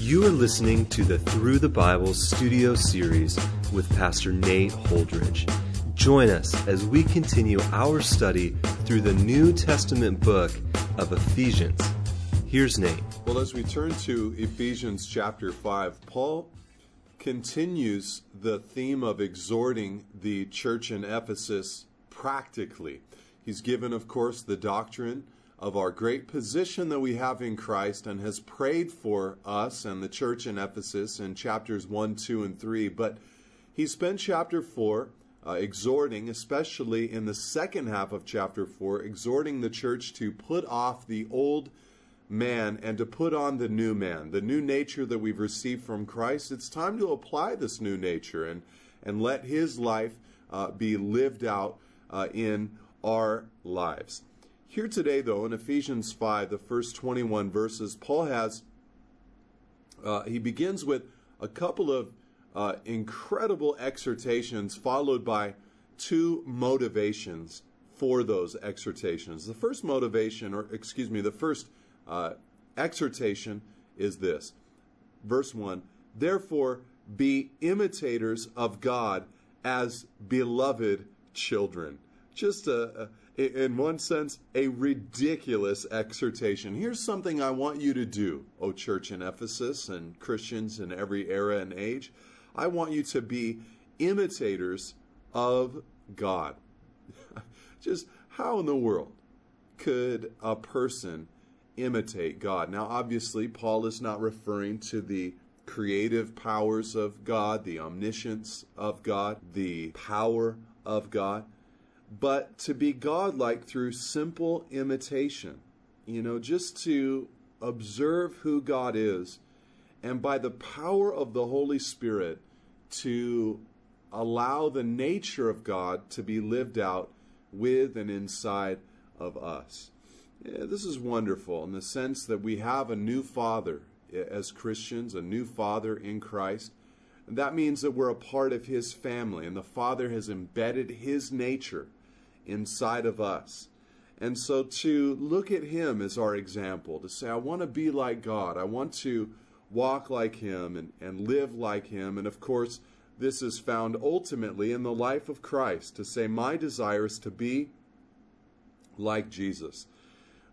You are listening to the Through the Bible studio series with Pastor Nate Holdridge. Join us as we continue our study through the New Testament book of Ephesians. Here's Nate. Well, as we turn to Ephesians chapter 5, Paul continues the theme of exhorting the church in Ephesus practically. He's given, of course, the doctrine of our great position that we have in Christ and has prayed for us and the church in Ephesus in chapters 1, 2, and 3. But he spent chapter 4 uh, exhorting, especially in the second half of chapter 4, exhorting the church to put off the old man and to put on the new man, the new nature that we've received from Christ. It's time to apply this new nature and, and let his life uh, be lived out uh, in our lives. Here today, though, in Ephesians 5, the first 21 verses, Paul has, uh, he begins with a couple of uh, incredible exhortations followed by two motivations for those exhortations. The first motivation, or excuse me, the first uh, exhortation is this. Verse 1 Therefore, be imitators of God as beloved children. Just a, a in one sense, a ridiculous exhortation. Here's something I want you to do, O church in Ephesus and Christians in every era and age. I want you to be imitators of God. Just how in the world could a person imitate God? Now, obviously, Paul is not referring to the creative powers of God, the omniscience of God, the power of God but to be godlike through simple imitation. You know, just to observe who God is, and by the power of the Holy Spirit, to allow the nature of God to be lived out with and inside of us. Yeah, this is wonderful in the sense that we have a new Father as Christians, a new Father in Christ. That means that we're a part of His family, and the Father has embedded His nature inside of us. And so to look at Him as our example, to say, I want to be like God, I want to walk like Him and, and live like Him. And of course, this is found ultimately in the life of Christ, to say, My desire is to be like Jesus.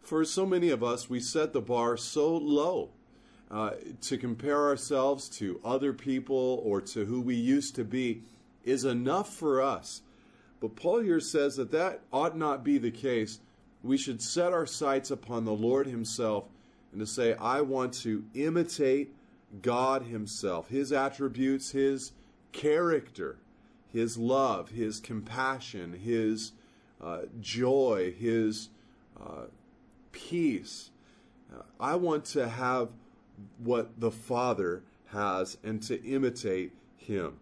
For so many of us, we set the bar so low. Uh, to compare ourselves to other people or to who we used to be is enough for us but Paul here says that that ought not be the case. We should set our sights upon the Lord Himself and to say, I want to imitate God Himself, His attributes, His character, His love, His compassion, His uh, joy, His uh, peace. Uh, I want to have what the Father has and to imitate Him.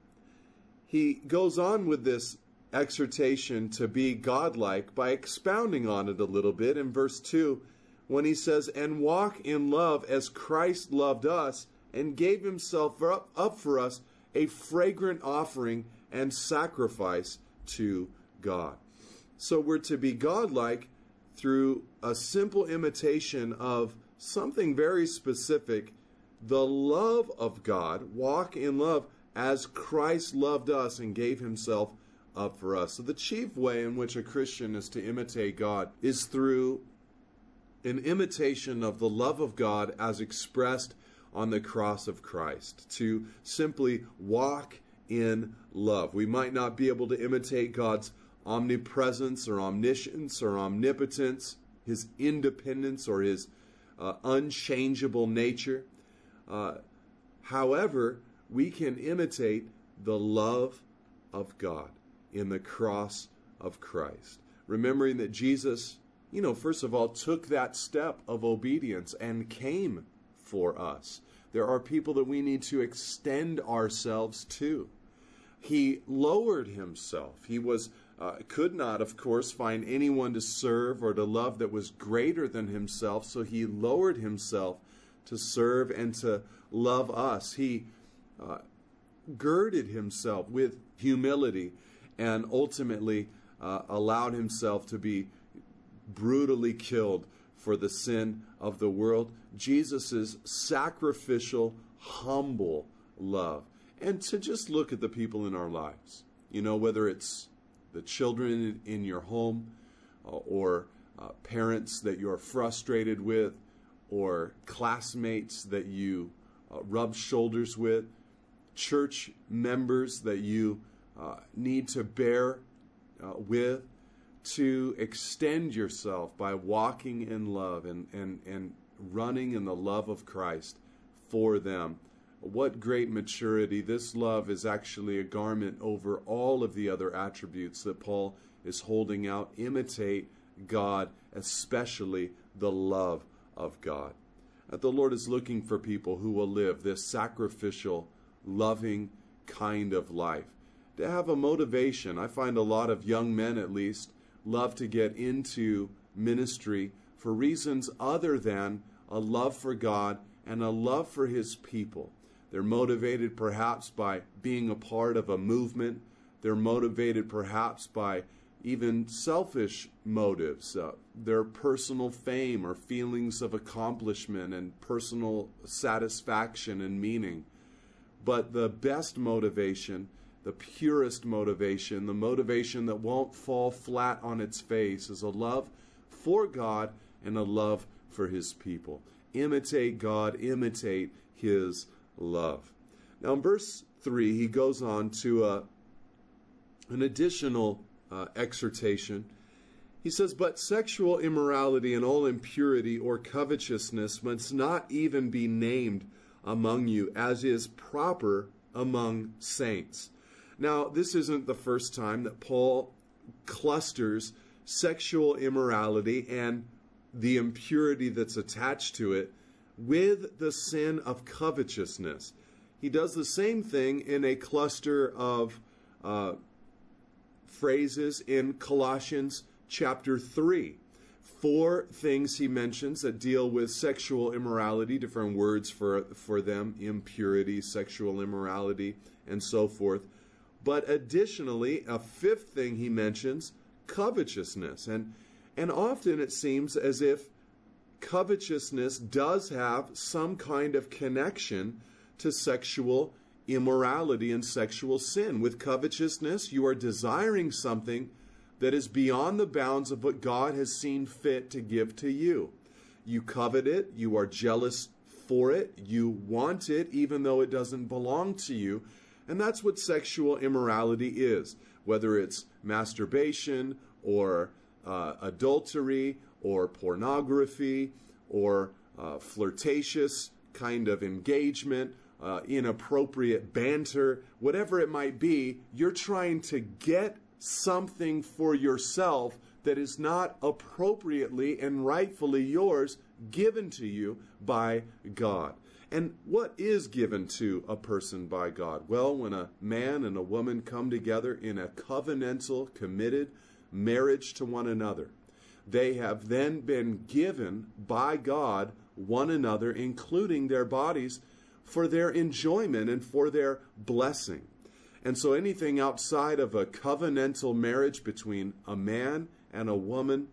He goes on with this exhortation to be godlike by expounding on it a little bit in verse 2 when he says, And walk in love as Christ loved us and gave himself up, for us a fragrant offering and sacrifice to God. So we're to be godlike through a simple imitation of something very specific the love of God. Walk in love as Christ loved us and gave himself up for us. So, the chief way in which a Christian is to imitate God is through an imitation of the love of God as expressed on the cross of Christ, to simply walk in love. We might not be able to imitate God's omnipresence or omniscience or omnipotence, his independence or his uh, unchangeable nature. Uh, however, we can imitate the love of God in the cross of Christ. Remembering that Jesus, you know, first of all, took that step of obedience and came for us. There are people that we need to extend ourselves to. He lowered himself. He was uh, could not, of course, find anyone to serve or to love that was greater than himself, so he lowered himself to serve and to love us. He uh, girded himself with humility and ultimately uh, allowed himself to be brutally killed for the sin of the world. Jesus' sacrificial, humble love. And to just look at the people in our lives, you know, whether it's the children in your home uh, or uh, parents that you're frustrated with or classmates that you uh, rub shoulders with, church members that you uh, need to bear uh, with, to extend yourself by walking in love and, and, and running in the love of Christ for them. What great maturity. This love is actually a garment over all of the other attributes that Paul is holding out. Imitate God, especially the love of God. That the Lord is looking for people who will live this sacrificial, loving kind of life. To have a motivation. I find a lot of young men, at least, love to get into ministry for reasons other than a love for God and a love for His people. They're motivated perhaps by being a part of a movement. They're motivated perhaps by even selfish motives, uh, their personal fame or feelings of accomplishment and personal satisfaction and meaning. But the best motivation, the purest motivation, the motivation that won't fall flat on its face, is a love for God and a love for His people. Imitate God, imitate His love. Now, in verse 3, he goes on to a, uh, an additional uh, exhortation. He says, But sexual immorality and all impurity or covetousness must not even be named among you, as is proper among saints. Now, this isn't the first time that Paul clusters sexual immorality and the impurity that's attached to it with the sin of covetousness. He does the same thing in a cluster of uh, phrases in Colossians chapter 3. Four things he mentions that deal with sexual immorality, different words for, for them impurity, sexual immorality, and so forth. But additionally, a fifth thing he mentions covetousness. And, and often it seems as if covetousness does have some kind of connection to sexual immorality and sexual sin. With covetousness, you are desiring something that is beyond the bounds of what God has seen fit to give to you. You covet it, you are jealous for it, you want it even though it doesn't belong to you. And that's what sexual immorality is, whether it's masturbation or uh, adultery or pornography or uh, flirtatious kind of engagement uh, inappropriate banter, whatever it might be, you're trying to get something for yourself that is not appropriately and rightfully yours given to you by God. And what is given to a person by God? Well, when a man and a woman come together in a covenantal, committed marriage to one another, they have then been given by God one another, including their bodies, for their enjoyment and for their blessing. And so anything outside of a covenantal marriage between a man and a woman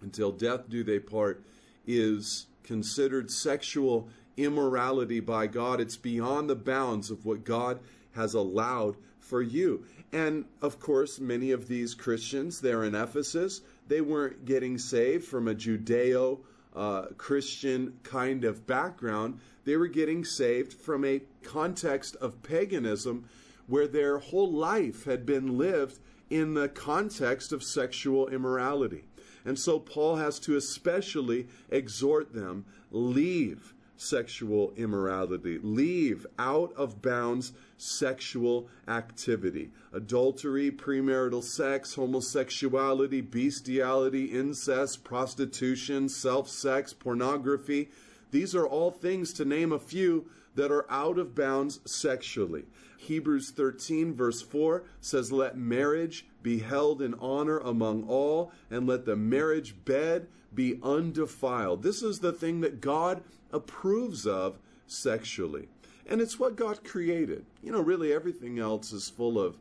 until death do they part is considered sexual immorality by God. It's beyond the bounds of what God has allowed for you. And of course, many of these Christians there in Ephesus, they weren't getting saved from a Judeo uh, Christian kind of background. They were getting saved from a context of paganism where their whole life had been lived in the context of sexual immorality. And so Paul has to especially exhort them leave sexual immorality, leave out of bounds sexual activity, adultery, premarital sex, homosexuality, bestiality, incest, prostitution, self sex, pornography. These are all things, to name a few, that are out of bounds sexually. Hebrews 13, verse 4 says, Let marriage be held in honor among all, and let the marriage bed be undefiled. This is the thing that God approves of sexually. And it's what God created. You know, really everything else is full of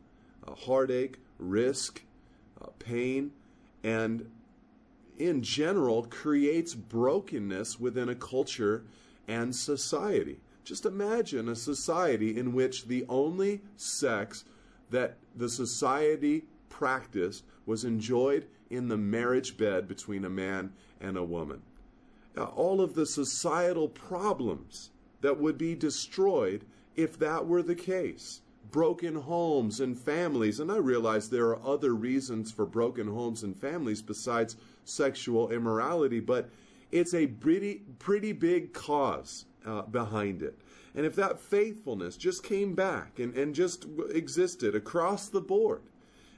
uh, heartache, risk, uh, pain, and in general creates brokenness within a culture and society. Just imagine a society in which the only sex that the society practiced was enjoyed in the marriage bed between a man and a woman. Now, all of the societal problems that would be destroyed if that were the case. Broken homes and families, and I realize there are other reasons for broken homes and families besides sexual immorality, but it's a pretty, pretty big cause uh, behind it. And if that faithfulness just came back and, and just existed across the board,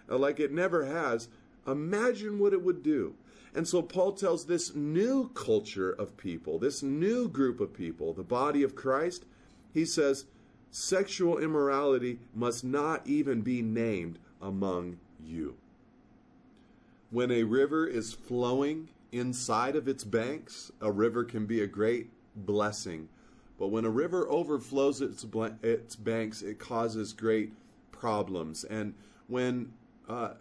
Uh, like it never has, imagine what it would do. And so Paul tells this new culture of people, this new group of people, the body of Christ, he says, sexual immorality must not even be named among you. When a river is flowing inside of its banks, a river can be a great blessing. But when a river overflows its, its banks, it causes great problems. And when uh,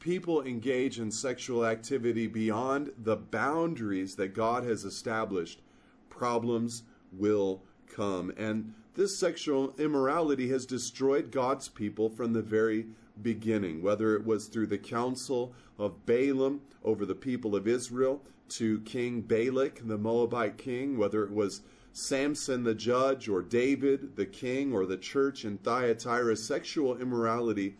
people engage in sexual activity beyond the boundaries that God has established, problems will come. And this sexual immorality has destroyed God's people from the very beginning, whether it was through the counsel of Balaam over the people of Israel to King Balak, the Moabite king, whether it was Samson the judge or David the king or the church in Thyatira, sexual immorality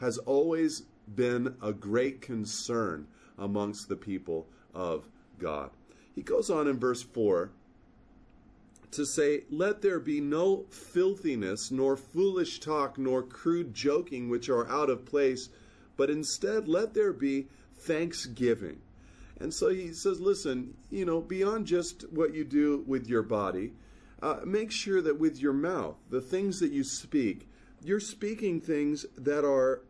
has always been a great concern amongst the people of God. He goes on in verse 4 to say, Let there be no filthiness, nor foolish talk, nor crude joking, which are out of place, but instead let there be thanksgiving. And so he says, Listen, you know, beyond just what you do with your body, uh, make sure that with your mouth, the things that you speak, you're speaking things that are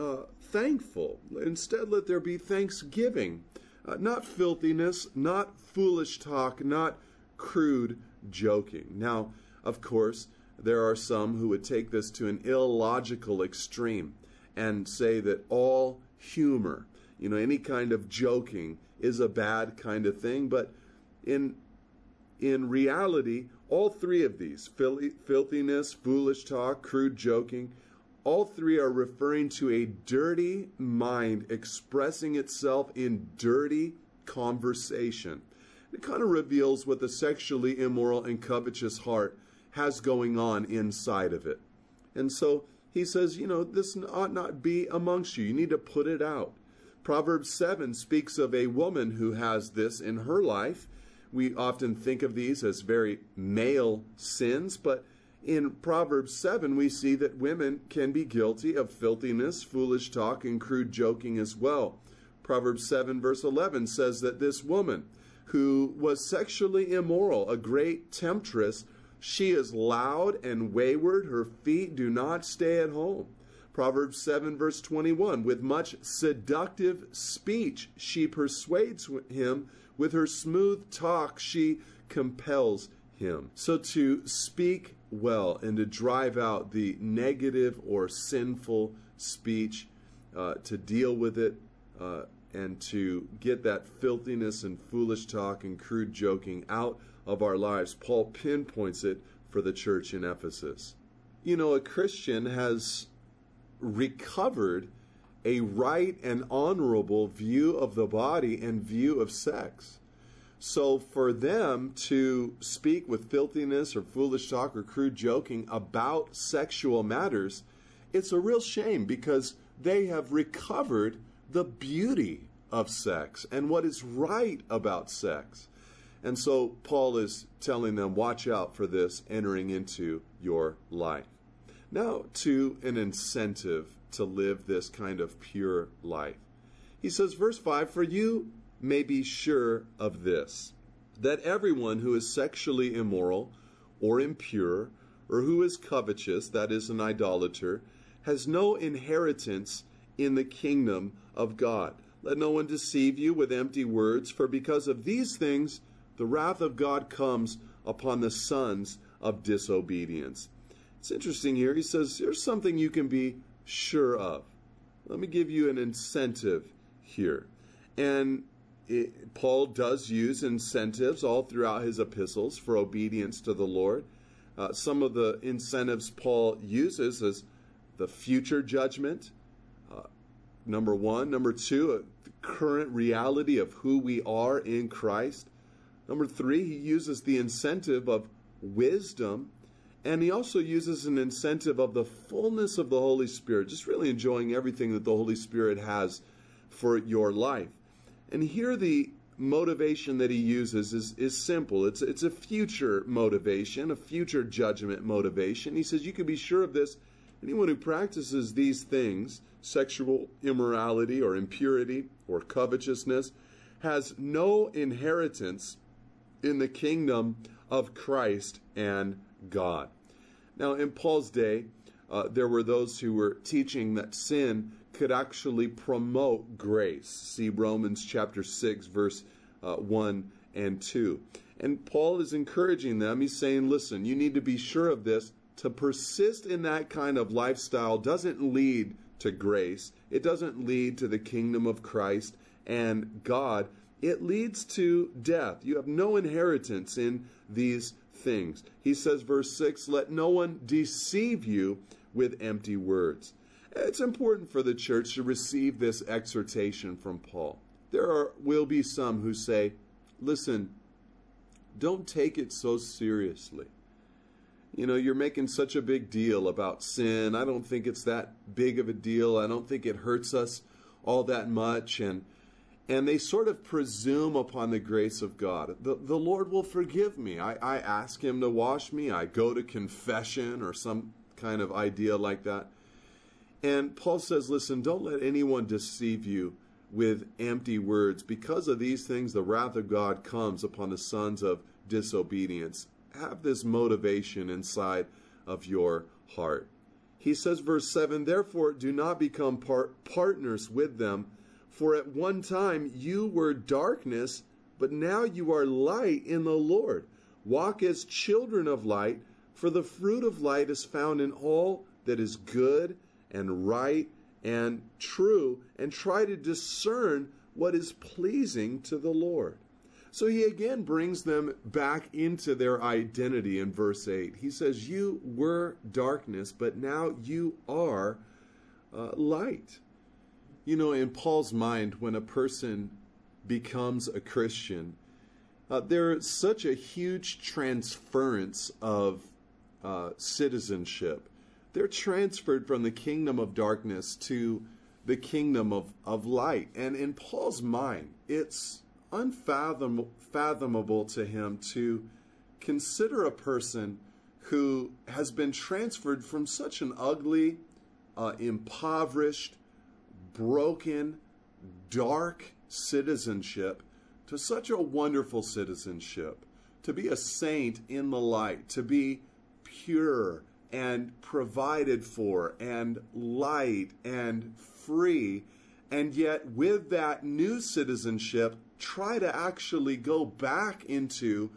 uh, thankful. Instead, let there be thanksgiving, uh, not filthiness, not foolish talk, not crude joking. Now, of course, there are some who would take this to an illogical extreme and say that all humor, you know, any kind of joking is a bad kind of thing, but in in reality, all three of these filthiness, foolish talk, crude joking all three are referring to a dirty mind expressing itself in dirty conversation. It kind of reveals what the sexually immoral and covetous heart has going on inside of it. And so he says, you know, this ought not be amongst you. You need to put it out. Proverbs 7 speaks of a woman who has this in her life. We often think of these as very male sins, but in Proverbs 7, we see that women can be guilty of filthiness, foolish talk, and crude joking as well. Proverbs 7, verse 11 says that this woman who was sexually immoral, a great temptress, she is loud and wayward. Her feet do not stay at home. Proverbs 7, verse 21 With much seductive speech she persuades him, with her smooth talk she compels him. So to speak well and to drive out the negative or sinful speech, uh, to deal with it, uh, and to get that filthiness and foolish talk and crude joking out of our lives. Paul pinpoints it for the church in Ephesus. You know, a Christian has recovered a right and honorable view of the body and view of sex. So for them to speak with filthiness or foolish talk or crude joking about sexual matters, it's a real shame because they have recovered the beauty of sex and what is right about sex. And so Paul is telling them, watch out for this entering into your life. Now, to an incentive to live this kind of pure life. He says, verse 5 For you may be sure of this that everyone who is sexually immoral or impure or who is covetous, that is, an idolater, has no inheritance in the kingdom of God. Let no one deceive you with empty words, for because of these things the wrath of God comes upon the sons of disobedience. It's interesting here. He says, Here's something you can be sure of. Let me give you an incentive here. And it, Paul does use incentives all throughout his epistles for obedience to the Lord. Uh, some of the incentives Paul uses is the future judgment, uh, number one. Number two, uh, the current reality of who we are in Christ. Number three, he uses the incentive of wisdom. And he also uses an incentive of the fullness of the Holy Spirit, just really enjoying everything that the Holy Spirit has for your life. And here the motivation that he uses is, is simple. It's, it's a future motivation, a future judgment motivation. He says, You can be sure of this. Anyone who practices these things, sexual immorality or impurity or covetousness, has no inheritance in the kingdom of Christ and God. Now, in Paul's day, uh, there were those who were teaching that sin could actually promote grace. See Romans chapter 6, verse uh, 1 and 2. And Paul is encouraging them. He's saying, listen, you need to be sure of this. To persist in that kind of lifestyle doesn't lead to grace, it doesn't lead to the kingdom of Christ and God. It leads to death. You have no inheritance in these things. He says, verse 6 Let no one deceive you with empty words. It's important for the church to receive this exhortation from Paul. There are, will be some who say, listen, don't take it so seriously. You know, you're making such a big deal about sin. I don't think it's that big of a deal. I don't think it hurts us all that much. And and they sort of presume upon the grace of God. The, the Lord will forgive me. I, I ask Him to wash me. I go to confession or some kind of idea like that. And Paul says, listen, don't let anyone deceive you with empty words. Because of these things, the wrath of God comes upon the sons of disobedience. Have this motivation inside of your heart. He says, verse 7 Therefore, do not become par- partners with them for at one time you were darkness, but now you are light in the Lord. Walk as children of light, for the fruit of light is found in all that is good and right and true, and try to discern what is pleasing to the Lord. So he again brings them back into their identity in verse 8. He says, You were darkness, but now you are uh, light. You know, in Paul's mind, when a person becomes a Christian, uh, there's such a huge transference of uh, citizenship. They're transferred from the kingdom of darkness to the kingdom of, of light. And in Paul's mind, it's unfathomable to him to consider a person who has been transferred from such an ugly, uh, impoverished, broken, dark citizenship to such a wonderful citizenship, to be a saint in the light, to be pure and provided for and light and free, and yet with that new citizenship, try to actually go back into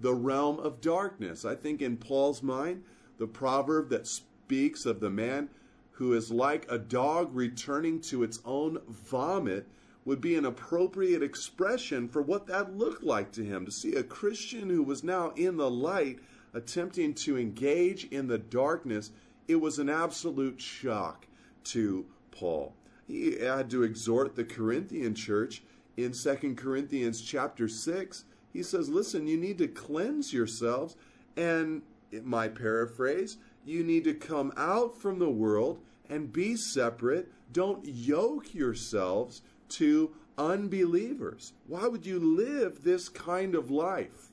the realm of darkness. I think in Paul's mind, the proverb that speaks of the man who is like a dog returning to its own vomit would be an appropriate expression for what that looked like to him. To see a Christian who was now in the light attempting to engage in the darkness, it was an absolute shock to Paul. He had to exhort the Corinthian church in 2 Corinthians chapter 6. He says, Listen, you need to cleanse yourselves. And my paraphrase, you need to come out from the world and be separate. Don't yoke yourselves to unbelievers. Why would you live this kind of life?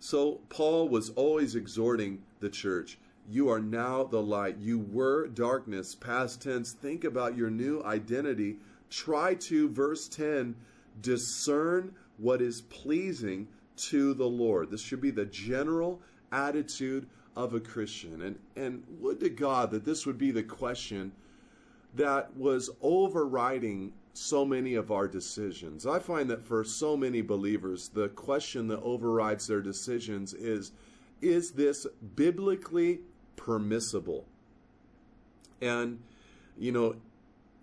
So, Paul was always exhorting the church you are now the light. You were darkness, past tense. Think about your new identity. Try to, verse 10, discern what is pleasing to the Lord. This should be the general attitude of a Christian. And, and would to God that this would be the question that was overriding so many of our decisions. I find that for so many believers, the question that overrides their decisions is is this biblically permissible? And, you know,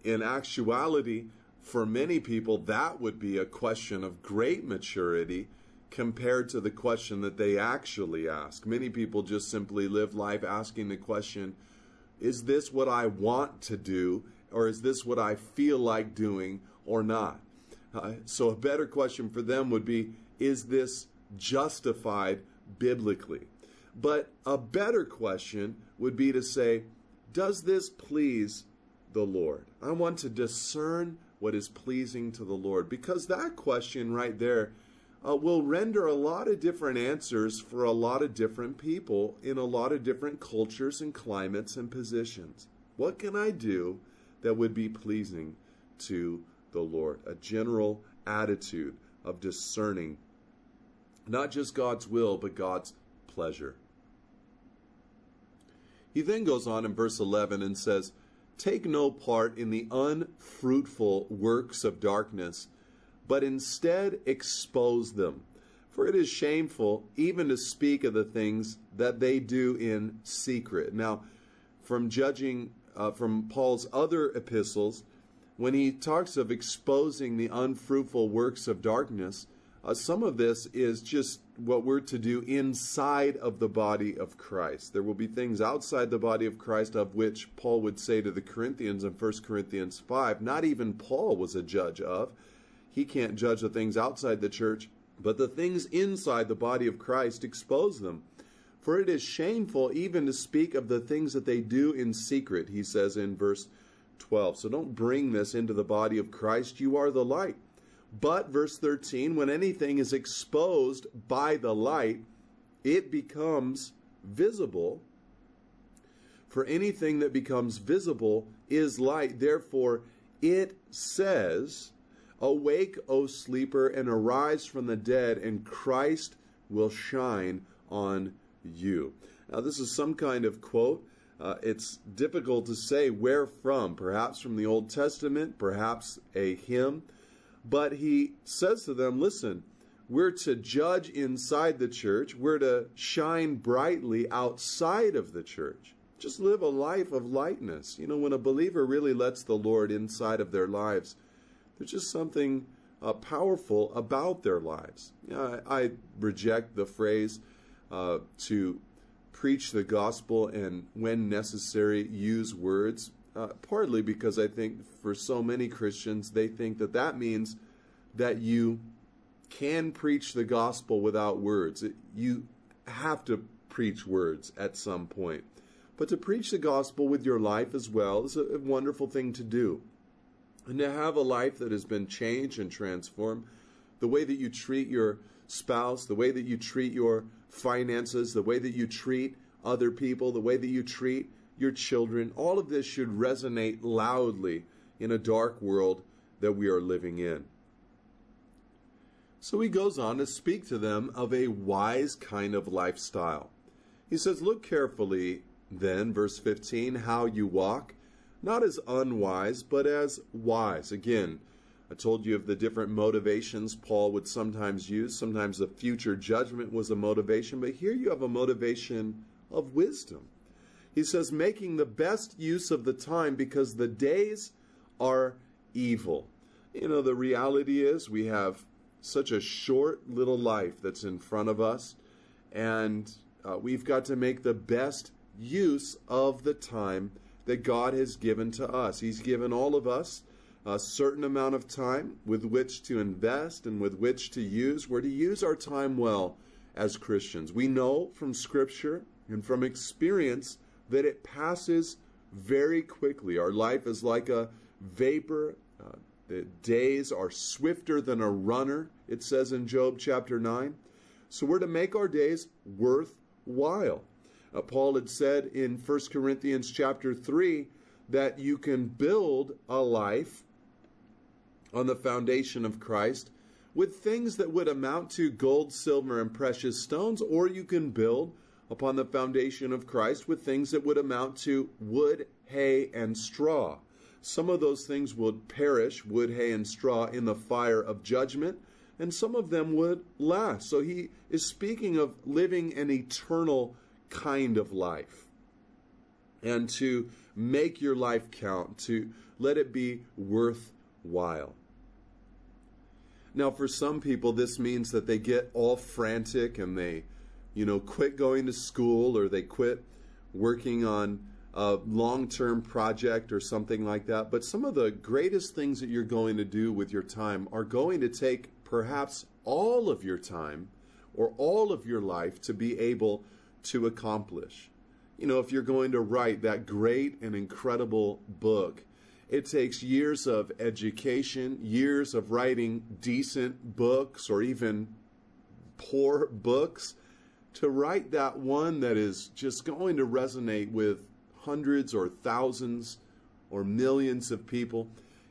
in actuality, for many people, that would be a question of great maturity compared to the question that they actually ask. Many people just simply live life asking the question, is this what I want to do, or is this what I feel like doing, or not? Uh, so, a better question for them would be, is this justified biblically? But a better question would be to say, does this please the Lord? I want to discern what is pleasing to the Lord because that question right there uh, will render a lot of different answers for a lot of different people in a lot of different cultures and climates and positions. What can I do that would be pleasing to the Lord? A general attitude of discerning not just God's will, but God's pleasure. He then goes on in verse 11 and says, Take no part in the unfruitful works of darkness but instead expose them. For it is shameful even to speak of the things that they do in secret. Now, from judging uh, from Paul's other epistles, when he talks of exposing the unfruitful works of darkness, uh, some of this is just what we're to do inside of the body of Christ. There will be things outside the body of Christ of which Paul would say to the Corinthians in 1 Corinthians 5, not even Paul was a judge of. He can't judge the things outside the church, but the things inside the body of Christ expose them. For it is shameful even to speak of the things that they do in secret, he says in verse 12. So don't bring this into the body of Christ. You are the light. But, verse 13, when anything is exposed by the light, it becomes visible. For anything that becomes visible is light. Therefore, it says, Awake, O sleeper, and arise from the dead, and Christ will shine on you. Now, this is some kind of quote. Uh, it's difficult to say where from, perhaps from the Old Testament, perhaps a hymn. But he says to them, Listen, we're to judge inside the church, we're to shine brightly outside of the church. Just live a life of lightness. You know, when a believer really lets the Lord inside of their lives, there's just something uh, powerful about their lives. You know, I, I, reject the phrase uh, to preach the gospel and, when necessary, use words, uh, partly because I think for so many Christians, they think that that means that you can preach the gospel without words. It, you have to preach words at some point. But to preach the gospel with your life as well is a, a wonderful thing to do and to have a life that has been changed and transformed. The way that you treat your spouse, the way that you treat your finances, the way that you treat other people, the way that you treat your children, all of this should resonate loudly in a dark world that we are living in. So he goes on to speak to them of a wise kind of lifestyle. He says, Look carefully, then, verse 15, how you walk not as unwise, but as wise. Again, I told you of the different motivations Paul would sometimes use. Sometimes the future judgment was a motivation, but here you have a motivation of wisdom. He says, making the best use of the time because the days are evil. You know, the reality is we have such a short little life that's in front of us, and uh, we've got to make the best use of the time that God has given to us. He's given all of us a certain amount of time with which to invest and with which to use. We're to use our time well as Christians. We know from Scripture and from experience that it passes very quickly. Our life is like a vapor. Uh, the days are swifter than a runner, it says in Job chapter 9. So we're to make our days worthwhile. Uh, Paul had said in 1 Corinthians chapter 3 that you can build a life on the foundation of Christ with things that would amount to gold, silver, and precious stones, or you can build upon the foundation of Christ with things that would amount to wood, hay, and straw. Some of those things would perish, wood, hay, and straw, in the fire of judgment, and some of them would last. So he is speaking of living an eternal kind of life. And to make your life count, to let it be worthwhile. Now, for some people, this means that they get all frantic and they, you know, quit going to school or they quit working on a long term project or something like that. But some of the greatest things that you're going to do with your time are going to take perhaps all of your time or all of your life to be able to accomplish. You know, if you're going to write that great and incredible book, it takes years of education, years of writing decent books or even poor books to write that one that is just going to resonate with hundreds or thousands or millions of people.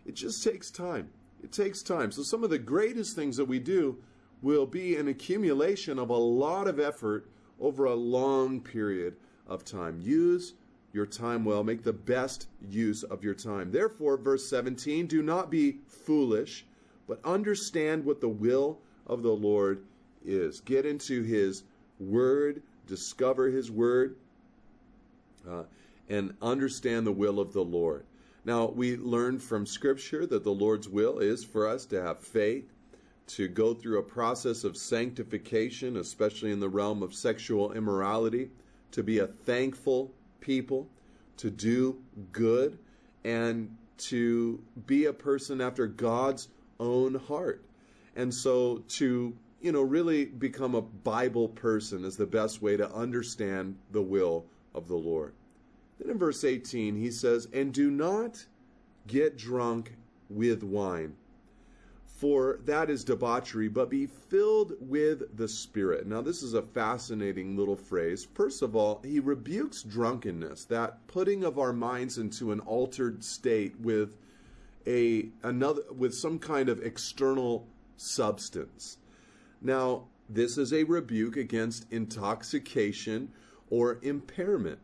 It just takes time. It takes time. So, some of the greatest things that we do will be an accumulation of a lot of effort over a long period of time. Use your time well. Make the best use of your time. Therefore, verse 17, do not be foolish, but understand what the will of the Lord is. Get into his word, discover his word, uh, and understand the will of the Lord. Now, we learn from Scripture that the Lord's will is for us to have faith, to go through a process of sanctification, especially in the realm of sexual immorality, to be a thankful people, to do good, and to be a person after God's own heart. And so to, you know, really become a Bible person is the best way to understand the will of the Lord. Then in verse 18, he says, And do not get drunk with wine for that is debauchery, but be filled with the Spirit. Now, this is a fascinating little phrase. First of all, he rebukes drunkenness, that putting of our minds into an altered state with a another with some kind of external substance. Now, this is a rebuke against intoxication or impairment.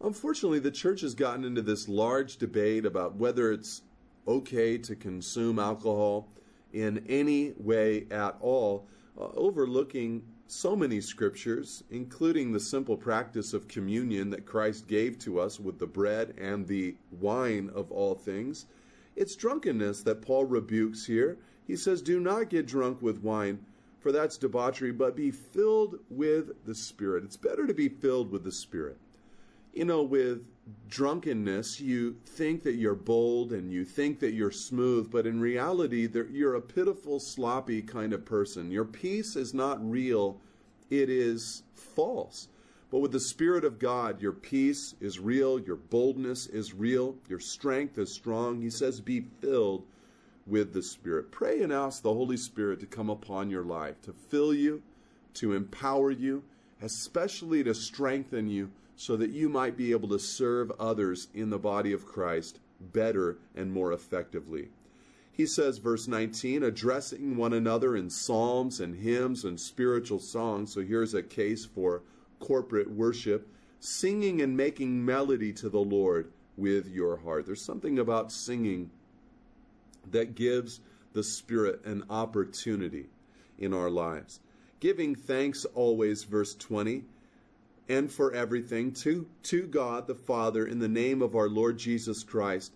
Unfortunately, the church has gotten into this large debate about whether it's okay to consume alcohol in any way at all, uh, overlooking so many scriptures, including the simple practice of communion that Christ gave to us with the bread and the wine of all things. It's drunkenness that Paul rebukes here. He says, Do not get drunk with wine, for that's debauchery, but be filled with the Spirit. It's better to be filled with the Spirit. You know, with drunkenness, you think that you're bold and you think that you're smooth, but in reality, you're a pitiful, sloppy kind of person. Your peace is not real, it is false. But with the Spirit of God, your peace is real, your boldness is real, your strength is strong. He says, Be filled with the Spirit. Pray and ask the Holy Spirit to come upon your life, to fill you, to empower you, especially to strengthen you so that you might be able to serve others in the body of Christ better and more effectively. He says, verse 19, addressing one another in psalms and hymns and spiritual songs. So here's a case for corporate worship, singing and making melody to the Lord with your heart. There's something about singing that gives the Spirit an opportunity in our lives. Giving thanks always, verse 20 and for everything to, to God the Father in the name of our Lord Jesus Christ.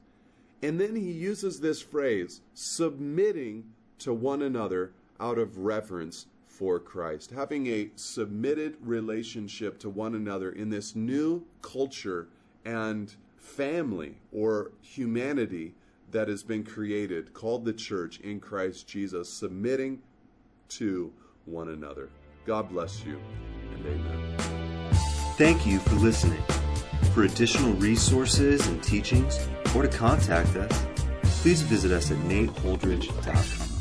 And then he uses this phrase, submitting to one another out of reverence for Christ. Having a submitted relationship to one another in this new culture and family or humanity that has been created, called the church in Christ Jesus, submitting to one another. God bless you and amen. Thank you for listening. For additional resources and teachings, or to contact us, please visit us at nateholdridge.com.